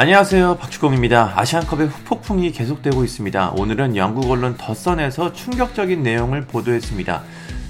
안녕하세요. 박주공입니다. 아시안컵의 후폭풍이 계속되고 있습니다. 오늘은 영국 언론 더선에서 충격적인 내용을 보도했습니다.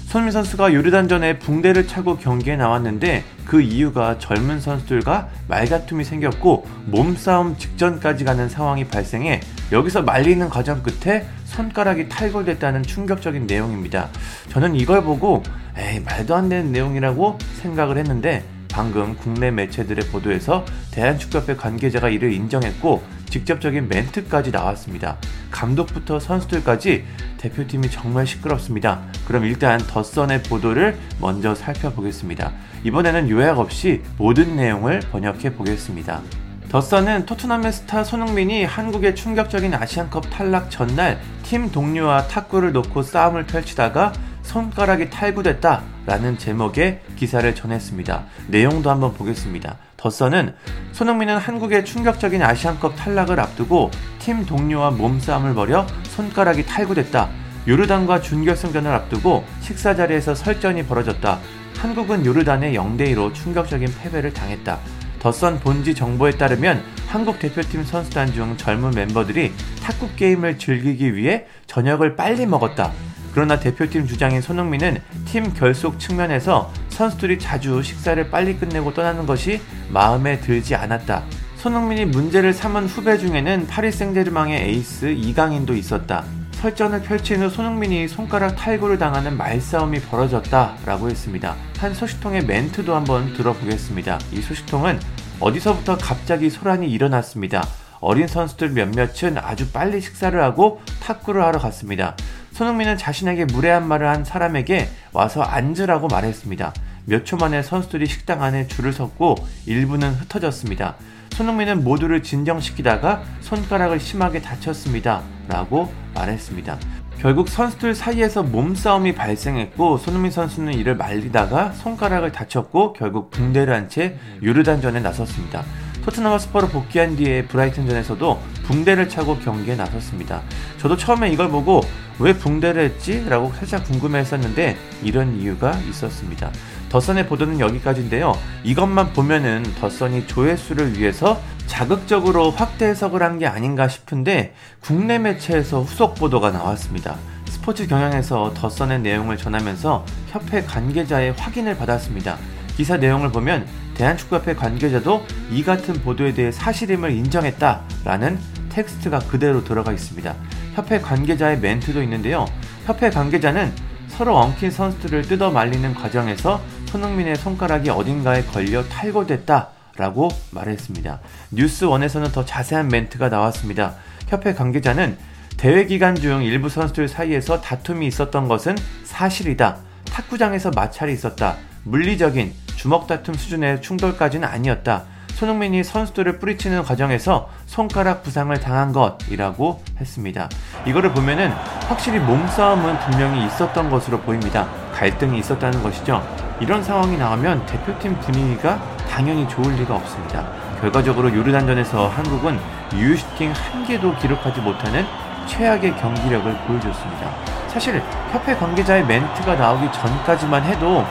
손흥민 선수가 요르단전에 붕대를 차고 경기에 나왔는데 그 이유가 젊은 선수들과 말다툼이 생겼고 몸싸움 직전까지 가는 상황이 발생해 여기서 말리는 과정 끝에 손가락이 탈골됐다는 충격적인 내용입니다. 저는 이걸 보고 에이 말도 안 되는 내용이라고 생각을 했는데 방금 국내 매체들의 보도에서 대한축구협회 관계자가 이를 인정했고 직접적인 멘트까지 나왔습니다. 감독부터 선수들까지 대표팀이 정말 시끄럽습니다. 그럼 일단 더선의 보도를 먼저 살펴보겠습니다. 이번에는 요약 없이 모든 내용을 번역해 보겠습니다. 더선은 토트넘의 스타 손흥민이 한국의 충격적인 아시안컵 탈락 전날 팀 동료와 탁구를 놓고 싸움을 펼치다가 손가락이 탈구됐다 라는 제목의 기사를 전했습니다. 내용도 한번 보겠습니다. 더선은 손흥민은 한국의 충격적인 아시안컵 탈락을 앞두고 팀 동료와 몸싸움을 벌여 손가락이 탈구됐다. 요르단과 준결승전을 앞두고 식사 자리에서 설전이 벌어졌다. 한국은 요르단의 0대2로 충격적인 패배를 당했다. 더선 본지 정보에 따르면 한국 대표팀 선수단 중 젊은 멤버들이 탁구 게임을 즐기기 위해 저녁을 빨리 먹었다. 그러나 대표팀 주장인 손흥민은 팀 결속 측면에서 선수들이 자주 식사를 빨리 끝내고 떠나는 것이 마음에 들지 않았다. 손흥민이 문제를 삼은 후배 중에는 파리 생제르맹의 에이스 이강인도 있었다. 설전을 펼친 후 손흥민이 손가락 탈구를 당하는 말싸움이 벌어졌다라고 했습니다. 한 소식통의 멘트도 한번 들어보겠습니다. 이 소식통은 어디서부터 갑자기 소란이 일어났습니다. 어린 선수들 몇몇은 아주 빨리 식사를 하고 탁구를 하러 갔습니다. 손흥민은 자신에게 무례한 말을 한 사람에게 와서 앉으라고 말했습니다. 몇 초 만에 선수들이 식당 안에 줄을 섰고 일부는 흩어졌습니다. 손흥민은 모두를 진정시키다가 손가락을 심하게 다쳤습니다. 라고 말했습니다. 결국 선수들 사이에서 몸싸움이 발생했고 손흥민 선수는 이를 말리다가 손가락을 다쳤고 결국 붕대를 한 채 유르단전에 나섰습니다. 토트넘 스퍼로 복귀한 뒤에 브라이튼전에서도 붕대를 차고 경기에 나섰습니다. 저도 처음에 이걸 보고 왜 붕대를 했지? 라고 살짝 궁금해 했었는데 이런 이유가 있었습니다. 더선의 보도는 여기까지인데요. 이것만 보면은 더선이 조회수를 위해서 자극적으로 확대 해석을 한 게 아닌가 싶은데 국내 매체에서 후속 보도가 나왔습니다. 스포츠 경향에서 더선의 내용을 전하면서 협회 관계자의 확인을 받았습니다. 기사 내용을 보면 대한축구협회 관계자도 이 같은 보도에 대해 사실임을 인정했다라는 텍스트가 그대로 들어가 있습니다. 협회 관계자의 멘트도 있는데요. 협회 관계자는 서로 엉킨 선수들을 뜯어 말리는 과정에서 손흥민의 손가락이 어딘가에 걸려 탈골됐다 라고 말했습니다. 뉴스원에서는 더 자세한 멘트가 나왔습니다. 협회 관계자는 대회 기간 중 일부 선수들 사이에서 다툼이 있었던 것은 사실이다. 탁구장에서 마찰이 있었다. 물리적인 주먹 다툼 수준의 충돌까지는 아니었다. 손흥민이 선수들을 뿌리치는 과정에서 손가락 부상을 당한 것이라고 했습니다. 이거를 보면은 확실히 몸싸움은 분명히 있었던 것으로 보입니다. 갈등이 있었다는 것이죠. 이런 상황이 나오면 대표팀 분위기가 당연히 좋을 리가 없습니다. 결과적으로 요르단전에서 한국은 유슈팅 한 개도 기록하지 못하는 최악의 경기력을 보여줬습니다. 사실 협회 관계자의 멘트가 나오기 전까지만 해도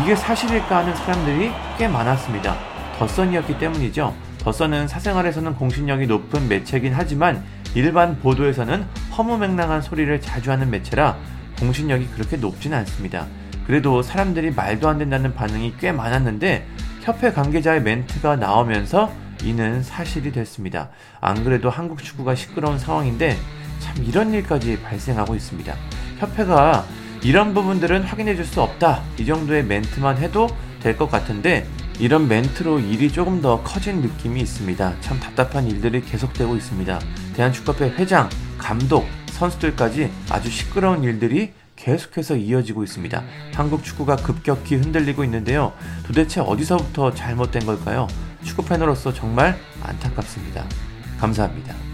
이게 사실일까 하는 사람들이 꽤 많았습니다. 더선이었기 때문이죠. 더선은 사생활에서는 공신력이 높은 매체긴 하지만 일반 보도에서는 허무맹랑한 소리를 자주 하는 매체라 공신력이 그렇게 높진 않습니다. 그래도 사람들이 말도 안 된다는 반응이 꽤 많았는데 협회 관계자의 멘트가 나오면서 이는 사실이 됐습니다. 안 그래도 한국 축구가 시끄러운 상황인데 참 이런 일까지 발생하고 있습니다. 협회가 이런 부분들은 확인해 줄 수 없다. 이 정도의 멘트만 해도 될 것 같은데 이런 멘트로 일이 조금 더 커진 느낌이 있습니다. 참 답답한 일들이 계속되고 있습니다. 대한축구협회 회장, 감독, 선수들까지 아주 시끄러운 일들이 계속해서 이어지고 있습니다. 한국 축구가 급격히 흔들리고 있는데요. 도대체 어디서부터 잘못된 걸까요? 축구 팬으로서 정말 안타깝습니다. 감사합니다.